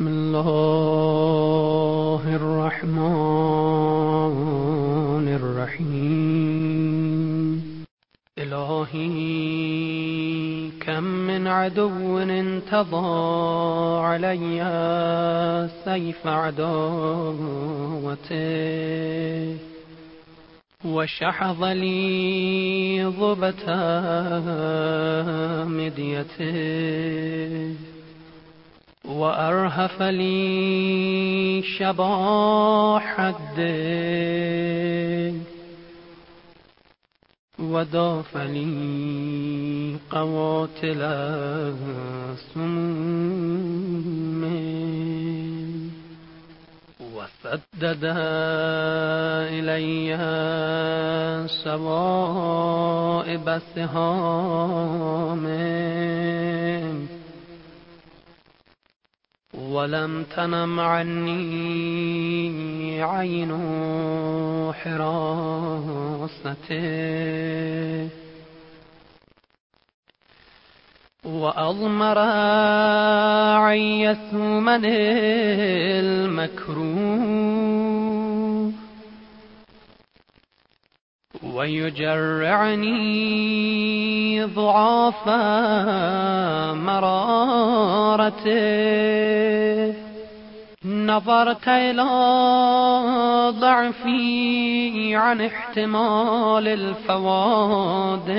بسم الله الرحمن الرحيم. إلهي كم من عدو انتظى علي سيف عداوته وشحظ لي ضبة مديته. وأرهف لي شباح الدين وداف لي قواتل سموم وسدد إلي سوائب سهام ولم تنم عني عين حراسته وأضمر عيث من المكروه. ويجرعني ضعاف مرارته. نظرت إلى ضعفي عن احتمال الفوادح.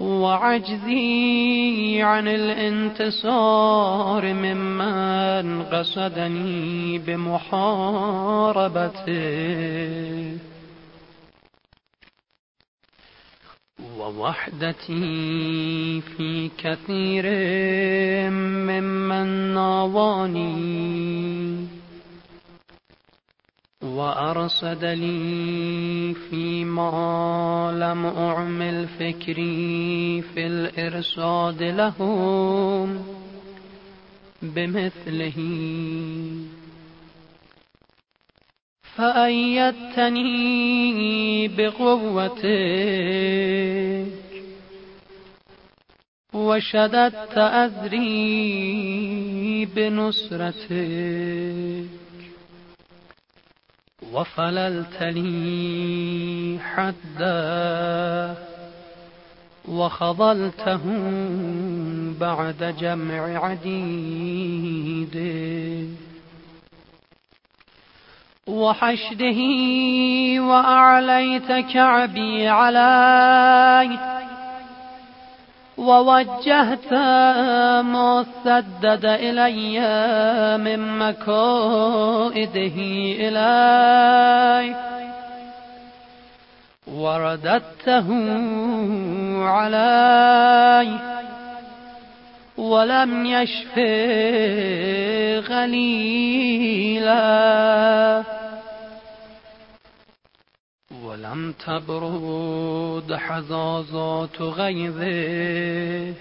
وعجزي عن الانتصار ممن قصدني بمحاربته. ووحدتي في كثير ممن ناواني. وأرصد لي فيما لم أعمل فكري في الإرصاد لهم بمثله. فأيدتني بقوتك وشددت أذري بنصرتك. وفللت لي حدا وخضلته بعد جمع عديد وحشده وأعليت كعبي علي ووجهت ما سدد إلي من مكائده إلي. ورددته علي. ولم يشف غليلا. ولم تبرد حزازات غيظه.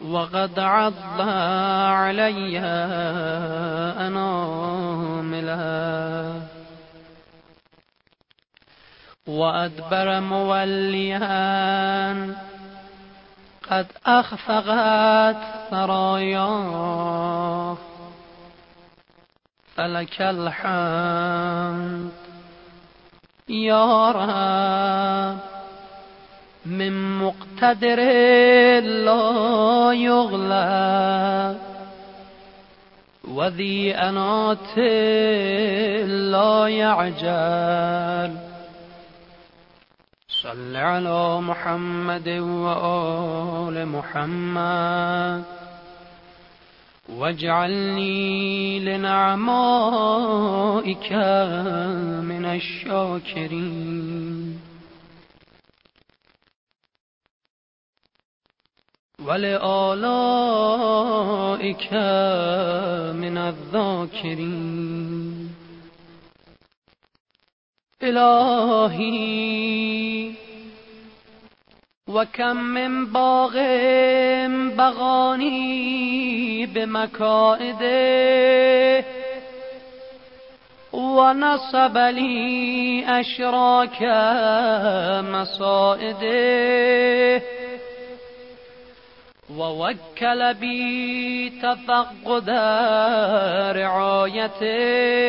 وقد عض علي أناملا. وأدبر موليا قد أخفقت سراياه. فلك الحمد يا رب من مقتدر لا يغلى. وذي أنات لا يعجل. صل على محمد وآل محمد. واجعلني لنعمائك من الشاكرين. ولآلائك من الذاكرين. إلهي وكم من باغ بغاني بمكائده ونصب لي أشراك مصائده ووكل بي تفقد رعايته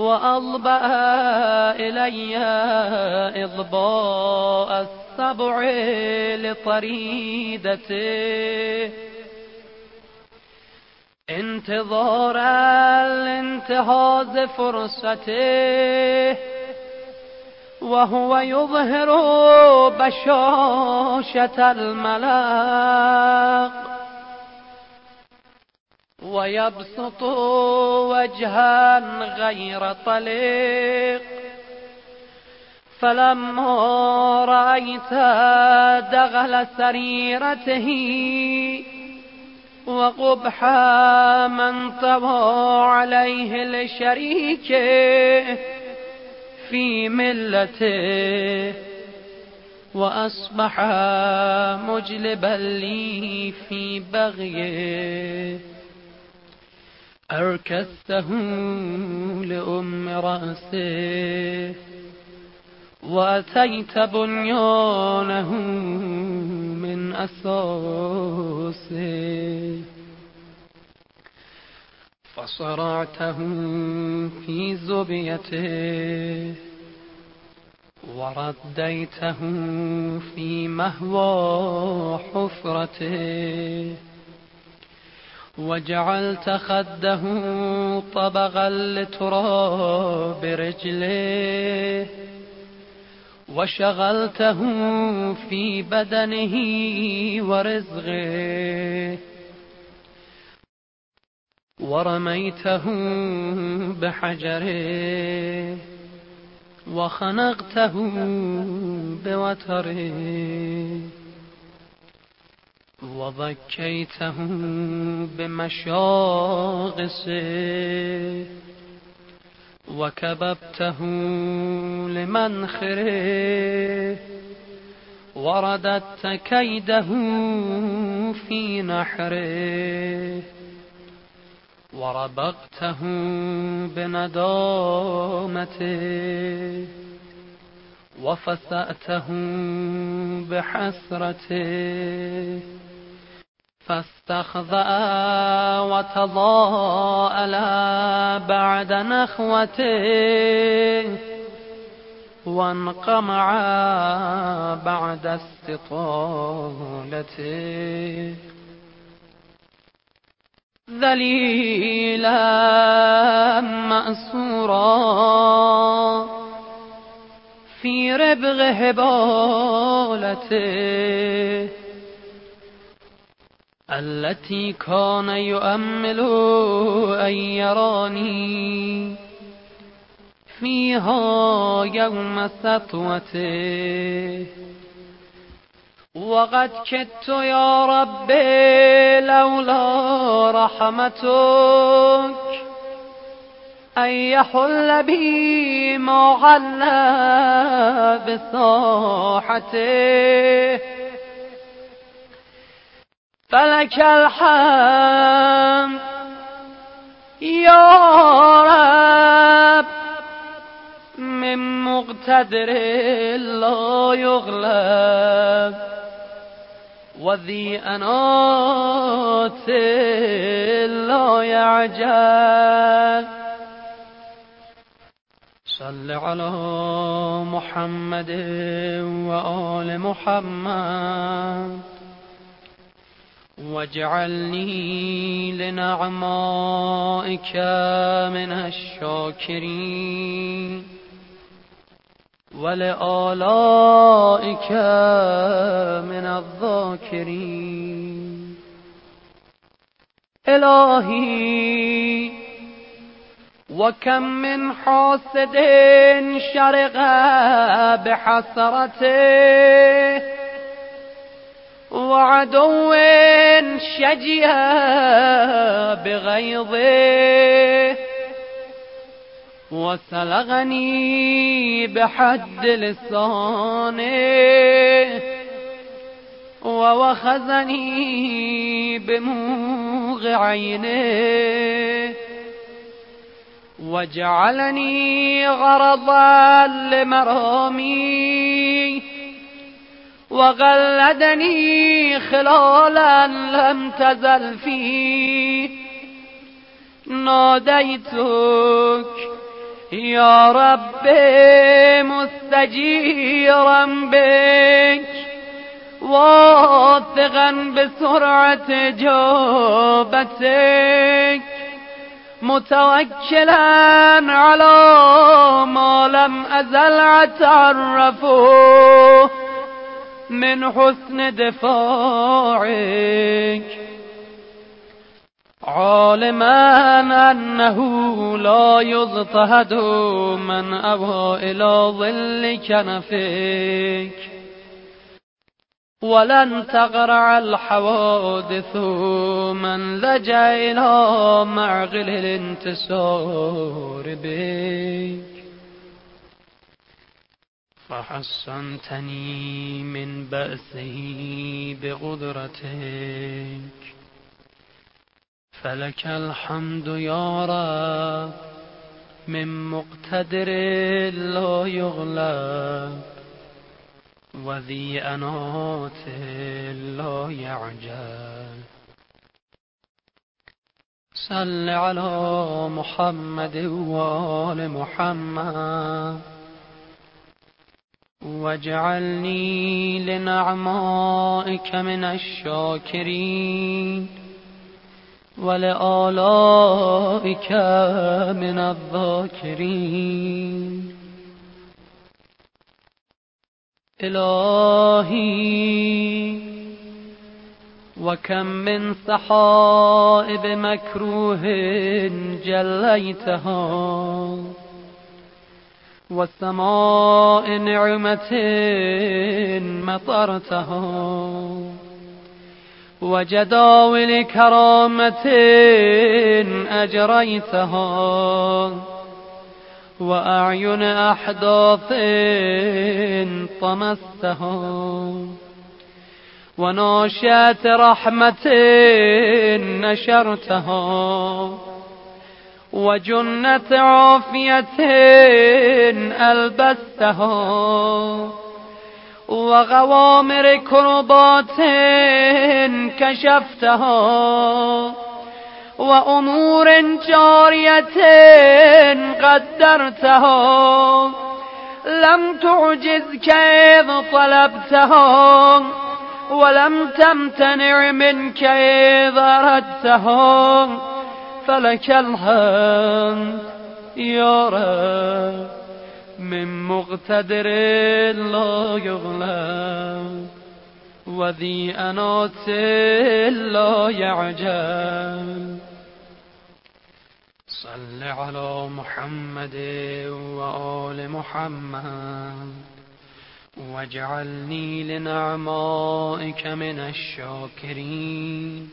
وأضبأ إلي إضباء السبع لطريدته انتظار الانتهاز فرصته وهو يظهر بشاشة الملاق. ويبسط وجها غير طليق. فلما رأيت دغل سريرته وقبح من طوى عليه لشريكه في ملته. وأصبح مجلبا لي في بغيه. أركسته لأم رأسه وأتيت بنيانه من أساسه. فصرعته في زبيته ورديته في مهوى حفرته. وجعلت خده طبغا لتراب رجله وشغلته في بدنه ورزقه ورميته بحجره وخنقته بوتره وضكيته بمشاغسه وكببته لمنخره ورددت كيده في نحره وربقته بندامته وفسأته بحسرته فاستخذأ وتضاءل بعد نخوته وانقمع بعد استطالته. ذليلا مأسورا في ربغ هبالته. التي كان يؤمل أن يراني. فيها يوم سطوته وقد كدت يا ربي لولا رحمتك أن يحل بي ما بساحته. فلك الحمد. يا رب من مقتدر لا يغلب. وذي أنات لا يعجل صل على محمد وآل محمد. واجعلني لنعمائك من الشاكرين ولآلائك من الذاكرين. إلهي وكم من حاسد شرق بحسرته وعدو شجي بغيظه. وسلغني بحد لسانه ووخزني بموغ عينه وجعلني غرضا لمرامي. وغلدني خلالا لم تزل فيه. ناديتك يا رب مستجيرا بك واثقا بسرعة جوبتك متوكلا على ما لم أزل أتعرفه من حسن دفاعك. عالما أنه لا يضطهد من أبى إلى ظل كنفك. ولن تغرع الحوادث من لجأ إلى معقل الانتصار بك. فحصنتني من بأسه بقدرتك. فلك الحمد يا رب من مقتدر لا يغلب وذي أنات لا يعجل صل على محمد وآل محمد. واجعلني لنعمائك من الشاكرين ولآلائك من الذاكرين. إلهي وكم من صحائب مكروه جليتها. والسماء نعمة مطرتها وجداول كرامة أجريتها وأعين أحداث طمستها وناشات رحمة نشرتها وجنة عافية ألبستها وغوامر كربات كشفتها وأمور جارية قدرتها لم تعجزك إذ طلبتها ولم تمتنع منك إذ أردتها فلك الحمد يا رب من مقتدر لا يغلب وذي أنات لا يعجل صل على محمد وآل محمد واجعلني لنعمائك من الشاكرين.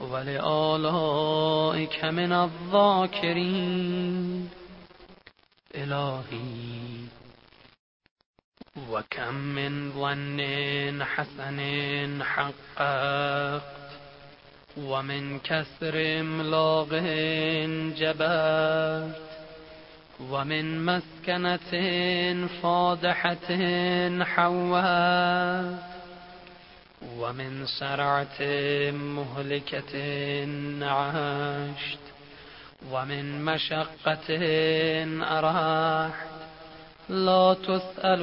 ولآلائك من الذاكرين إلهي وكم من ظن حسن حققت ومن كسر املاغ جبرت ومن مسكنة فاضحة حوات ومن سرعة مهلكة عشت ومن مشقة أرحت لا تسأل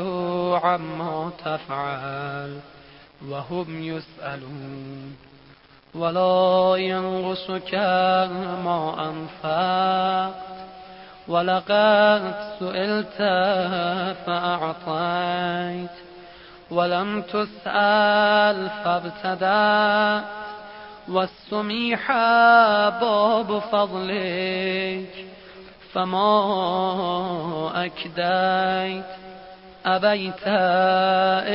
عما تفعل وهم يسألون. ولا ينغصك ما أنفقت. ولقد سئلت فأعطيت. ولم تسأل فابتدأت والسميح باب فضلك فما أكديت أبيت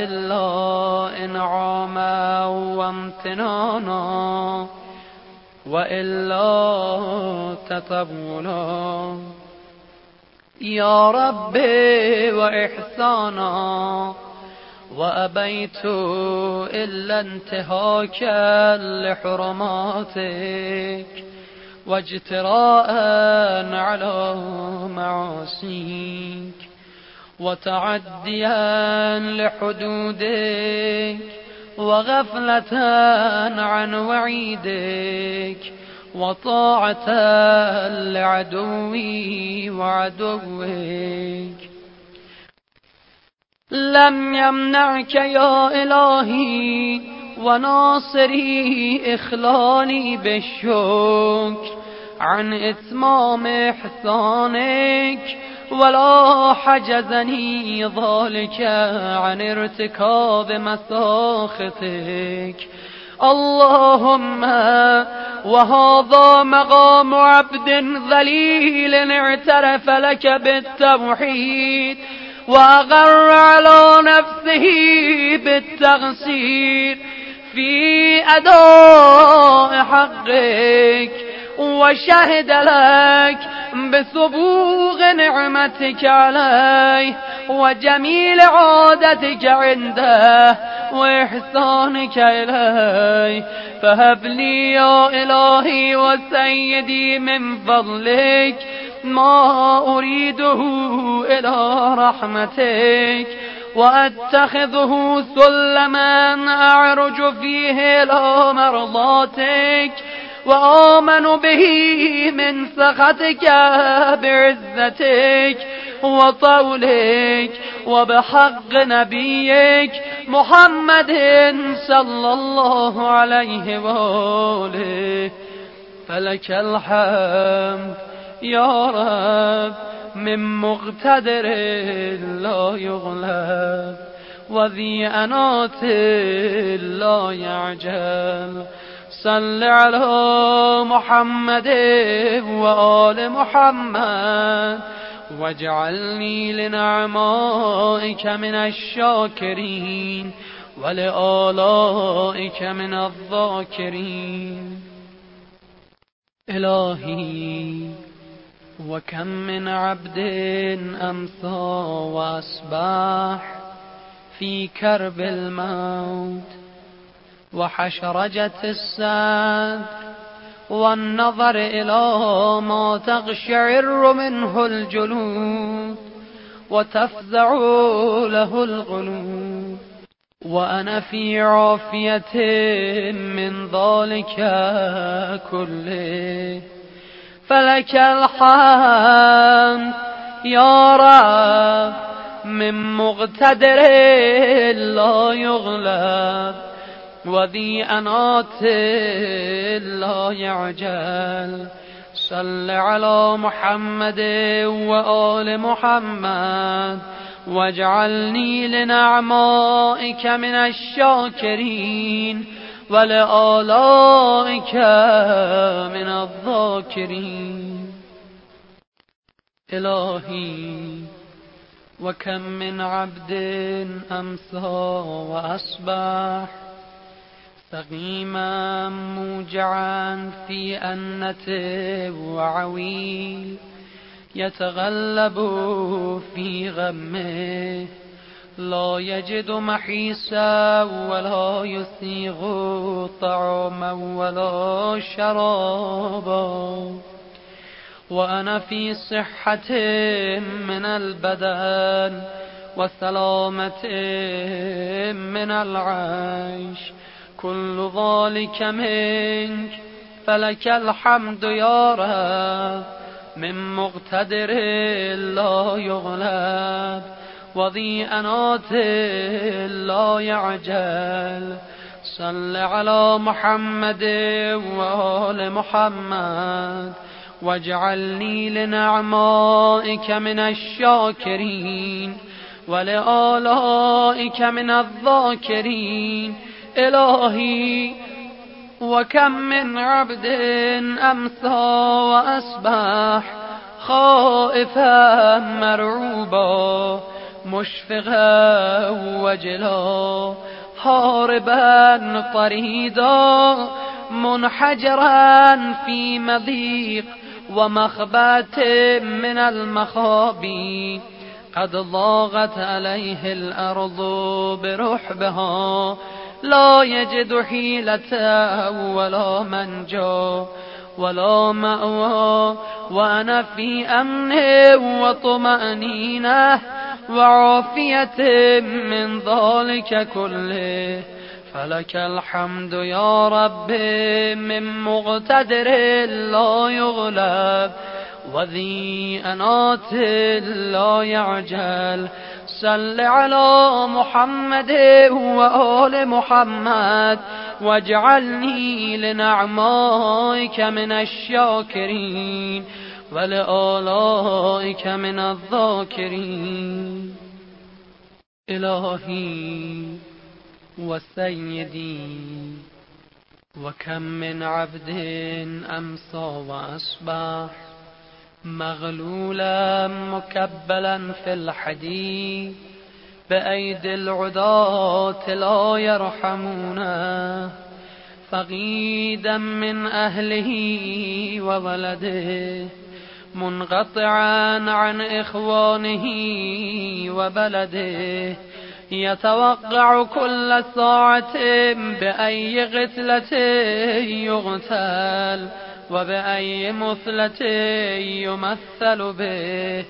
إلا إنعاما وامتنانا وإلا تطولا. يا ربي وإحسانا وأبيت إلا انتهاكا لحرماتك واجتراء على معاصيك وتعديا لحدودك وغفلة عن وعيدك وطاعة لعدوي وعدوك لم يمنعك يا إلهي وناصري إخلالي بالشكر عن إتمام إحسانك ولا حجزني ذلك عن ارتكاب مساختك. اللهم وهذا مقام عبد ذليل اعترف لك بالتوحيد. وأغر على نفسه بالتغسير في أداء حقك وشهد لك بسبوغ نعمتك عليه وجميل عادتك عنده وإحسانك إليه. فهب لي يا إلهي وسيدي من فضلك ما أريده إلى رحمتك وأتخذه سلما أعرج فيه إلى مرضاتك وآمن به من سخطك بعزتك وطولك وبحق نبيك محمد صلى الله عليه وآله. فلك الحمد. يا رب من مقتدر لا يغلب وذي أنات لا يعجل صل على محمد وآل محمد واجعلني لنعمائك من الشاكرين ولآلائك من الذاكرين إلهي وكم من عبد أمسى وأصباح في كرب الموت وحشرجة الساد والنظر إلى ما تغشعر منه الجلود وتفزع له القلوب وأنا في عافية من ذلك كله. فلك الحمد يا رب من مقتدر لا يغلب وذي أنات لا يعجل. صل على محمد وآل محمد واجعلني لنعمائك من الشاكرين. ولآلائك من الذاكرين. إلهي وكم من عبد أمسى وأصبح سقيما موجعا في أنة وعويل يتغلب في غمه لا يجد محيسا ولا يسيغ طعاما ولا شرابا. وأنا في صحة من البدن وسلامة من العيش. كل ذلك منك فلك الحمد يا رب. من مقتدر لا يغلب. وذي أنات لا يعجل. صل على محمد وآل محمد. واجعلني لنعمائك من الشاكرين ولآلائك من الذاكرين. إلهي وكم من عبد أمسى وأصبح خائفا مرعوبا. مشفقا وجلا هاربا طريدا منحجرا في مضيق ومخبات من المخابي قد ضاغت عليه الأرض برحبها لا يجد حيلة ولا منجا. ولا مأوى وأنا في أمن وطمأنينة وعافية من ذلك كله. فلك الحمد يا رب من مقتدر لا يغلب وذي أنات لا يعجل. صل على محمد وآل محمد واجعلني لنعمائك من الشاكرين ولآلائك من الذاكرين. إلهي وسيدي وكم من عبد أمسى وأصبح مغلولا مكبلا في الحديد بأيدي العداة لا يرحمونه فقيدا من أهله وولده منقطعا عن إخوانه وبلده. يتوقع كل ساعة بأي غسلة يغتال. وبأي مثلة يمثل به؟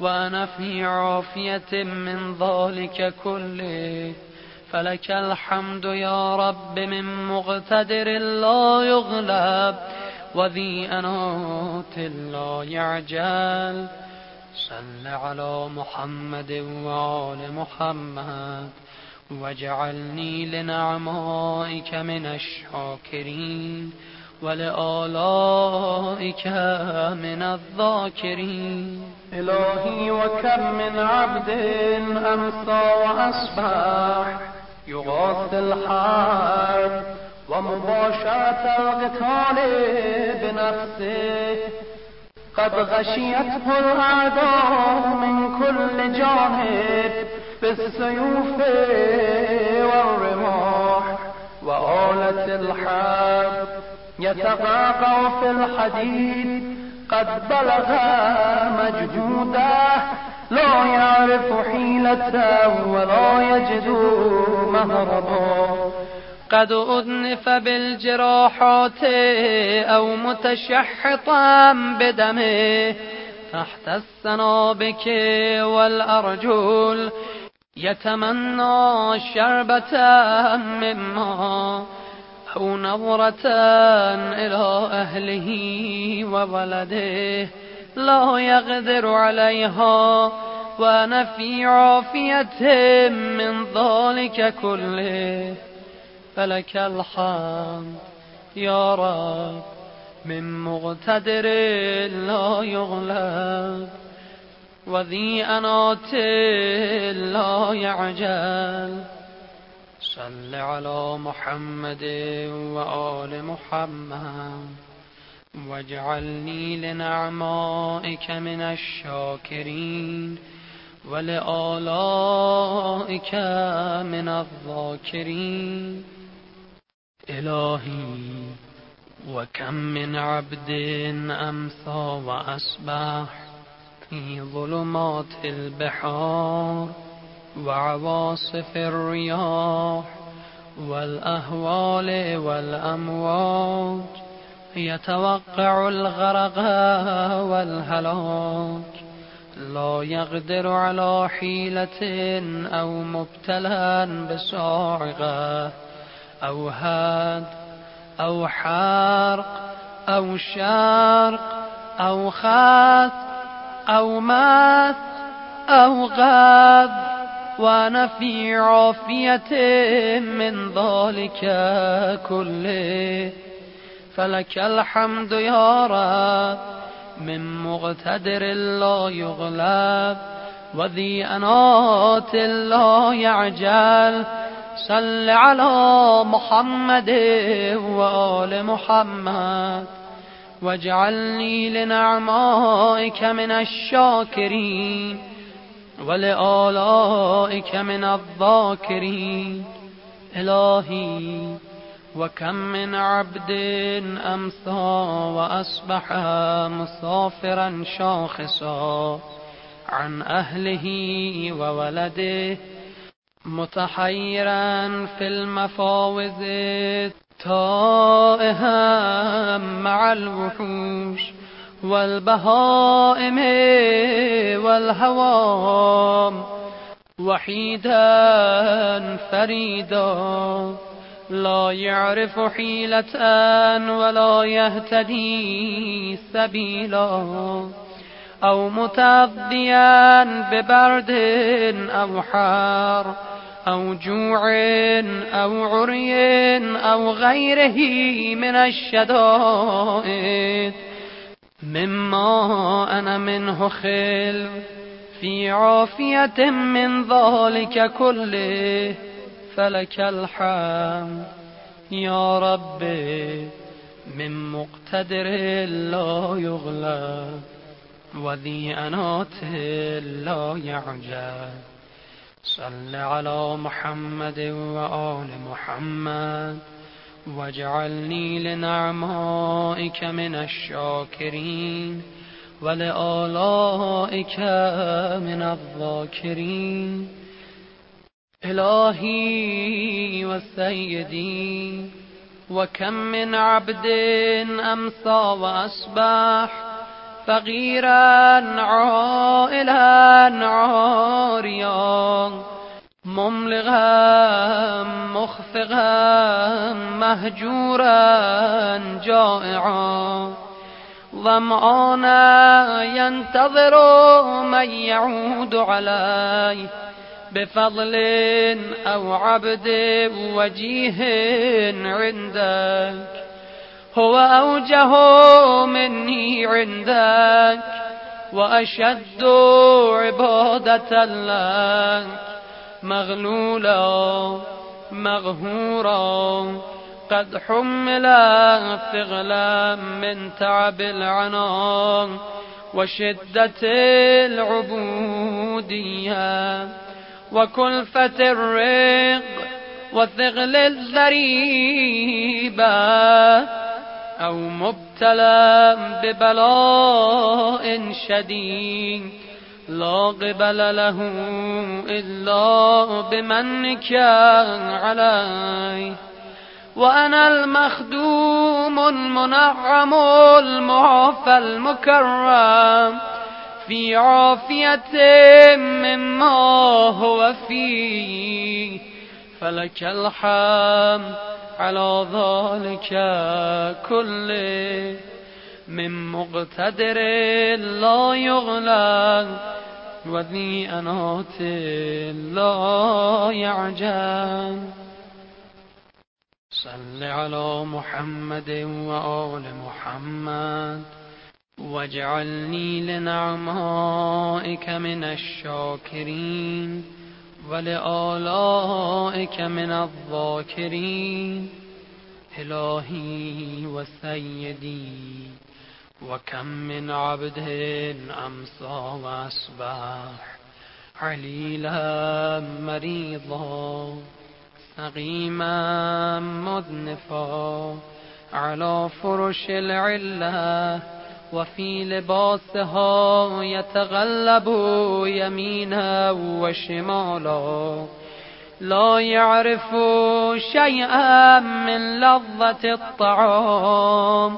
وأنا في عافية من ذلك كله. فلك الحمد يا رب من مقتدر لا يغلب وذي أنات لا يعجل. صل على محمد وآل محمد واجعلني لنعمائك من الشاكرين. ولآلائك من الذاكرين. إلهي وكم من عبد أمسى وأصبح يغاث الحرب ومباشرة القتال بنفسه. قد غشيته الأعداء من كل جانب بالسيوف والرماح وآلة الحرب يتقاقع في الحديد قد بلغ مجهوده لا يعرف حيلة ولا يجد مهربا قد أذنف بالجراحات أو متشحطا بدمه تحت السنابك والأرجل يتمنى شربة مما أو نظرة إلى أهله وولده لا يقدر عليها وأنا في عافية من ذلك كله. فلك الحمد يا رب من مقتدر لا يغلب وذي أنات لا يعجل. صل على محمد وآل محمد. واجعلني لنعمائك من الشاكرين ولآلائك من الذاكرين. إلهي وكم من عبد أمسى وأصبح في ظلمات البحار. وعواصف الرياح والأهوال والأمواج يتوقع الغرق والهلاك. لا يقدر على حيلة أو مبتلا بصاعقة أو هاد أو حارق أو شارق أو خاث أو مات أو غاب. وأنا في عافية من ذلك كله. فلك الحمد يا رب من مقتدر لا يغلب وذي أنات لا يعجل. صل على محمد وآل محمد. واجعلني لنعمائك من الشاكرين. ولآلائك من الذاكرين إلهي وكم من عبد أمسى وأصبح مسافرا شاخصا عن أهله وولده متحيرا في المفاوز تائها مع الوحوش. والبهائم والهوام وحيدا فريدا لا يعرف حيلة ولا يهتدي سبيلا أو متغذيا ببرد أو حار أو جوع أو عري أو غيره من الشدائد مما أنا منه خل في عافية من ذلك كله فلك الحمد. يا ربي من مقتدر لا يغلب وذي أنات لا يعجب صل على محمد وآل محمد. واجعلني لنعمائك من الشاكرين ولآلائك من الذاكرين. إلهي وسيدي وكم من عبد أمسى وأصبح فقيرا عائلا عاريا. مملغا مخفغا مهجورا جائعا. ظمآنا ينتظر من يعود عليه بفضل أو عبد وجيه عندك. هو أوجه مني عندك وأشد عبادة لك. مغلولا مغهورا. قد حمل ثغلا من تعب العنان وشدة العبودية وكلفة الرق وثغل الذريبة أو مبتلى ببلاء شديد. لا قبل له إلا بمنك علي. وأنا المخدوم المنعم المعافى المكرم. في عافية مما هو فيه. فلك الحمد على ذلك كله. من مقتدر لا يغلق وذي أنات لا يعجل صل على محمد وآل محمد واجعلني لنعمائك من الشاكرين ولآلائك من الذاكرين إلهي وسيدي وكم من عبد أمسى وأصبح عليلا مريضا سقيما مذنفا على فرش العلة وفي لباسها يتغلب يمينا وشمالا. لا يعرف شيئا من لذة الطعام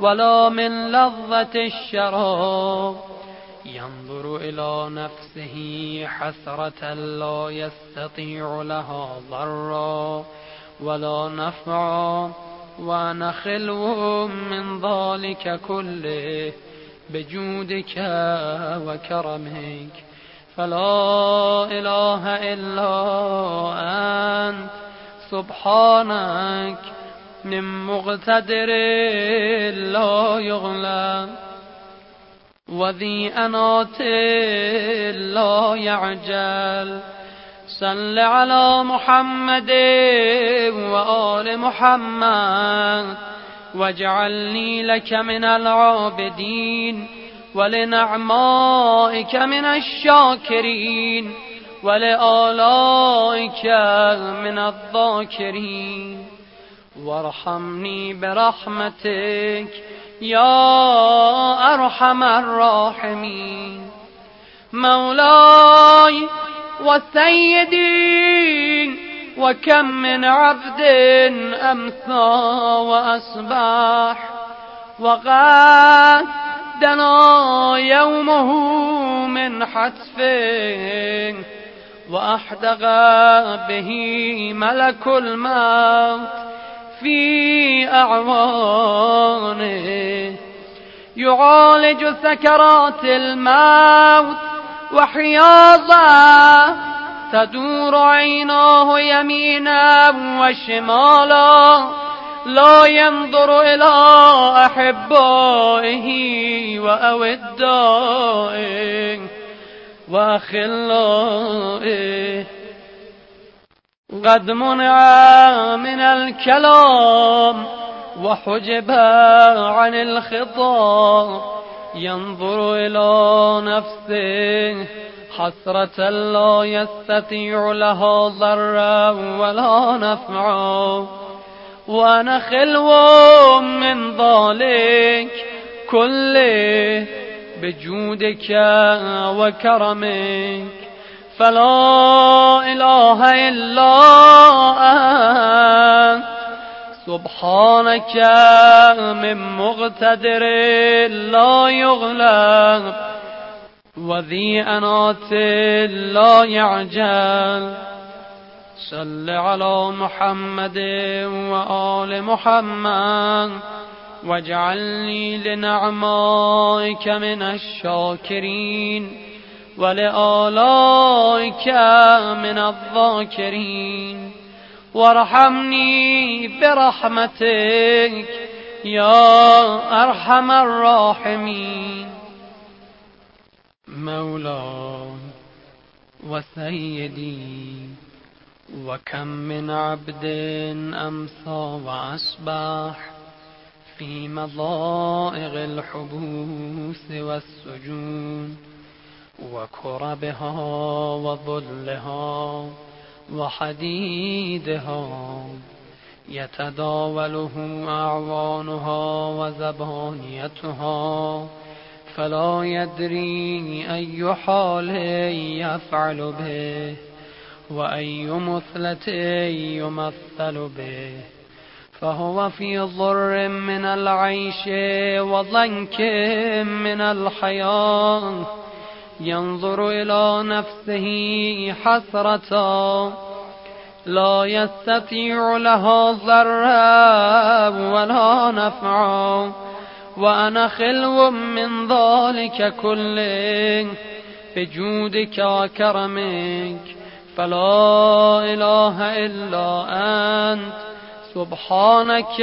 ولا من لذة الشراب. ينظر إلى نفسه حسرة لا يستطيع لها ضرا. ولا نفعا وأنا خلو من ذلك كله بجودك وكرمك. فلا إله إلا أنت. سبحانك من مقتدر لا يغلى وذي أنات لا يعجل. صل على محمد وآل محمد واجعلني لك من العابدين ولنعمائك من الشاكرين ولآلائك من الذاكرين. وارحمني برحمتك يا أرحم الراحمين. مولاي وسيدي وكم من عبد أمسى وأصبح. وغاد دنا يومه من حتف وأحدغ به ملك الموت. في أعوانه يعالج سكرات الموت وحياضا. تدور عيناه يمينا وشمالا. لا ينظر إلى أحبائه وأودائه وأخلائه. قد منع من الكلام وحجب عن الخطاب. ينظر إلى نفسه حسرة لا يستطيع لها ضرا ولا نفعا وأنا خلو من ذلك كله بجودك وكرمك. فلا إله إلا أنت. سبحانك من مقتدر لا يغلب وذي أنات لا يعجل. صل على محمد وآل محمد واجعلني لنعمائك من الشاكرين. ولآلائك من الذاكرين. وارحمني برحمتك يا أرحم الراحمين. مولاي وسيدي وكم من عبد أمسى وأصبح في مضائق الحبوس والسجون. وكربها وظلها وحديدها يتداوله أعوانها وزبانيتها فلا يدري أي حال يفعل به وأي مثلة يمثل به فهو في ضر من العيش وضنك من الحياة ينظر إلى نفسه حسرة. لا يستطيع لها ضرا ولا نفعا وأنا خلو من ذلك كله بجودك وكرمك. فلا إله إلا أنت. سبحانك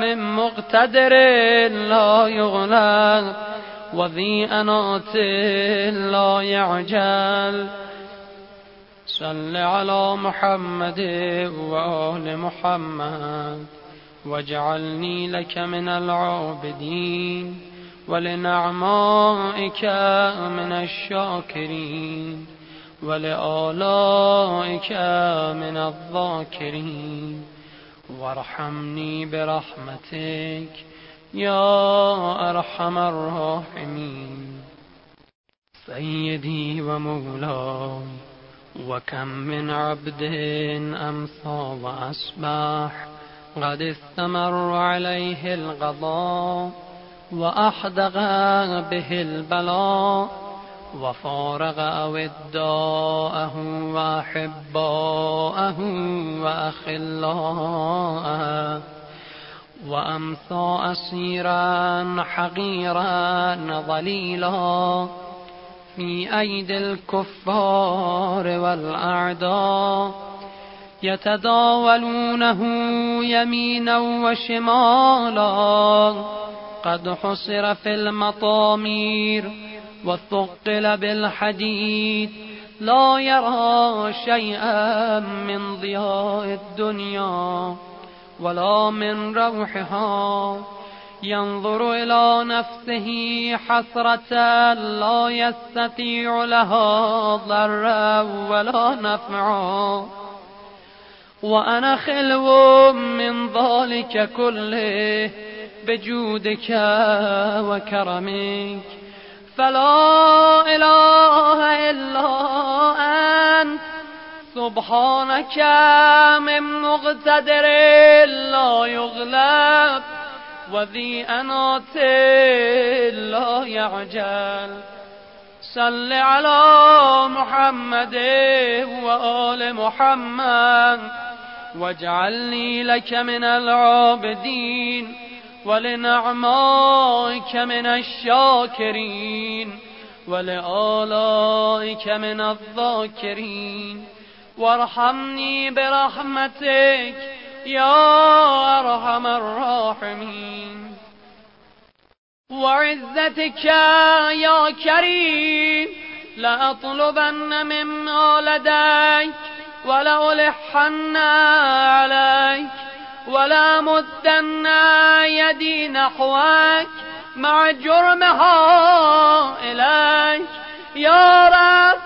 من مقتدر لا يغلب. وذي أنات لا يعجل. صل على محمد وآل محمد واجعلني لك من العابدين ولنعمائك من الشاكرين ولآلائك من الذاكرين. وارحمني برحمتك يا أرحم الراحمين. سيدي ومولاي وكم من عبد أمسى وأصبح قد استمر عليه القضاء وأحدق به البلاء وفارق أوداءه وأحباءه وأخلاءه. وأمسى أسيرا حقيرا ضليلا في أيدي الكفار والأعداء يتداولونه يمينا وشمالا قد حصر في المطامير وثقل بالحديد لا يرى شيئا من ضياء الدنيا ولا من روحها. ينظر إلى نفسه حسرة لا يستطيع لها ضرا ولا نفعا وأنا خلو من ذلك كله بجودك وكرمك. فلا إله إلا أنت سبحانك من مقتدر لا يغلب وذي أنات لا يعجل. صل على محمد وآل محمد واجعلني لك من العابدين ولنعمائك من الشاكرين ولآلائك من الذاكرين. وارحمني برحمتك يا أرحم الراحمين. وعزتك يا كريم لأطلبن مما لديك ولألحن عليك ولا مدن يدي نحوك مع جرمها إليك. يا رب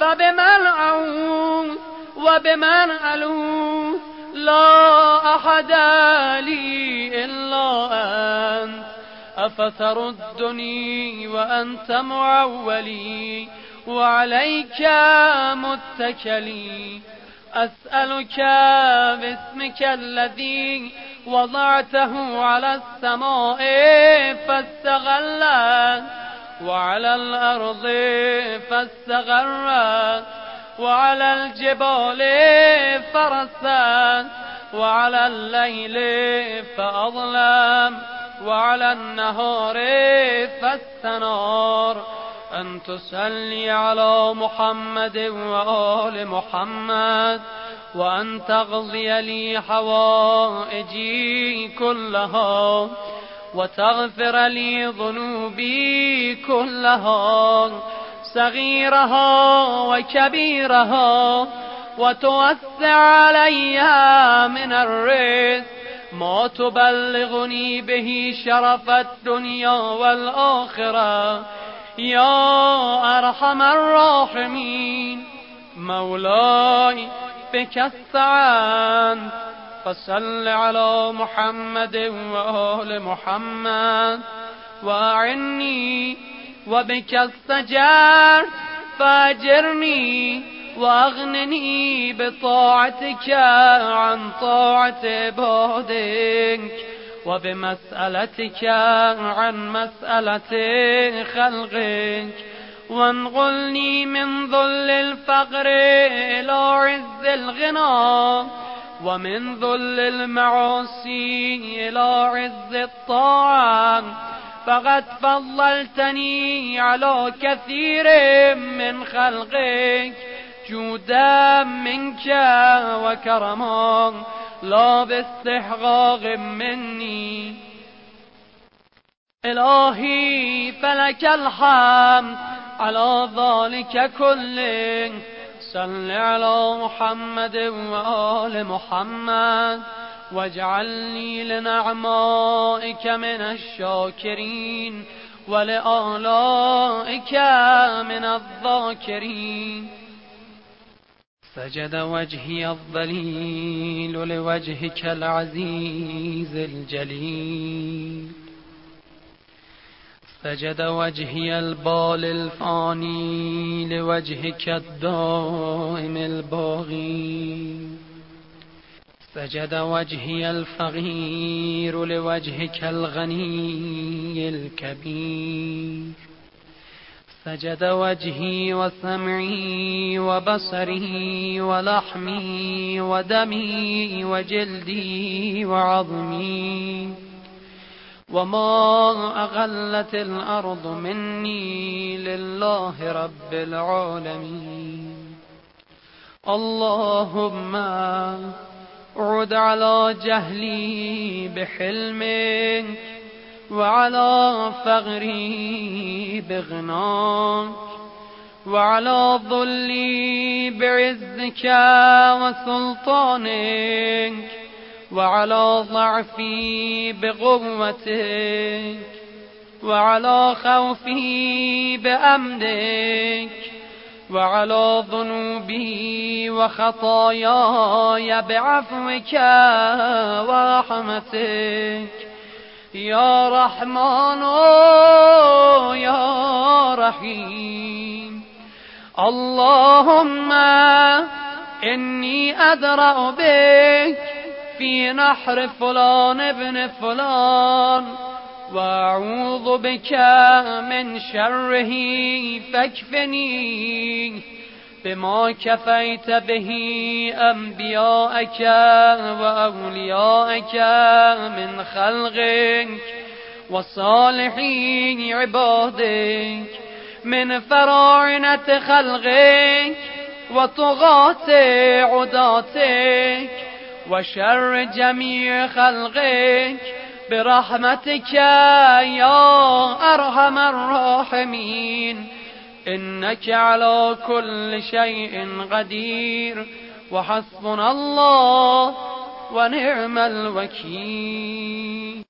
فبمن أعوذ وبمن ألوذ لا أحد لي إلا أنت. أفتردني وأنت معولي وعليك متكلي. أسألك باسمك الذي وضعته على السماء فاستغلت وعلى الأرض فاستغرت وعلى الجبال فرست وعلى الليل فأظلم وعلى النهار فاستنار. أن تصلي على محمد وآل محمد وأن تغضي لي حوائجي كلها وتغفر لي ذنوبي كلها. صغيرها وكبيرها وتوسع علي من الرزق. ما تبلغني به شرف الدنيا والآخرة. يا أرحم الراحمين. مولاي بك استعان فصل على محمد وآل محمد. وأعني وبك استجار فاجرني وأغنني بطاعتك عن طاعة عبادك وبمسألتك عن مسألة خلقك. وانقلني من ذل الفقر إلى عز الغنى ومن ذل المعاصي إلى عز الطاعة. فقد فضلتني على كثير من خلقك جودا منك وكرما لا باستحقاق مني. إلهي فلك الحمد على ذلك كله. صل على محمد وآل محمد. واجعلني لنعمائك من الشاكرين ولآلائك من الذاكرين. سجد وجهي الظليل لوجهك العزيز الجليل. سجد وجهي البال الفاني لوجهك الدائم الباغي سجد وجهي الفقير لوجهك الغني الكبير. سجد وجهي وسمعي وبصري ولحمي ودمي وجلدي وعظمي. وما أغلت الأرض مني لله رب العالمين. اللهم عد على جهلي بحلمك وعلى فغري بغناك وعلى ظلي بعزك وسلطانك وعلى ضعفي بقوتك وعلى خوفي بأمنك وعلى ذنوبي وخطاياي بعفوك ورحمتك. يا رحمن يا رحيم. اللهم إني أدرأ بك في نحر فلان ابن فلان. وأعوذ بك من شره فاكفني بما كفيت به أنبياءك وأولياءك من خلقك وصالحين عبادك من فراعنة خلقك وطغاة عداتك وشر جميع خلقك برحمتك يا أرحم الراحمين. إنك على كل شيء قدير. وحسبنا الله ونعم الوكيل.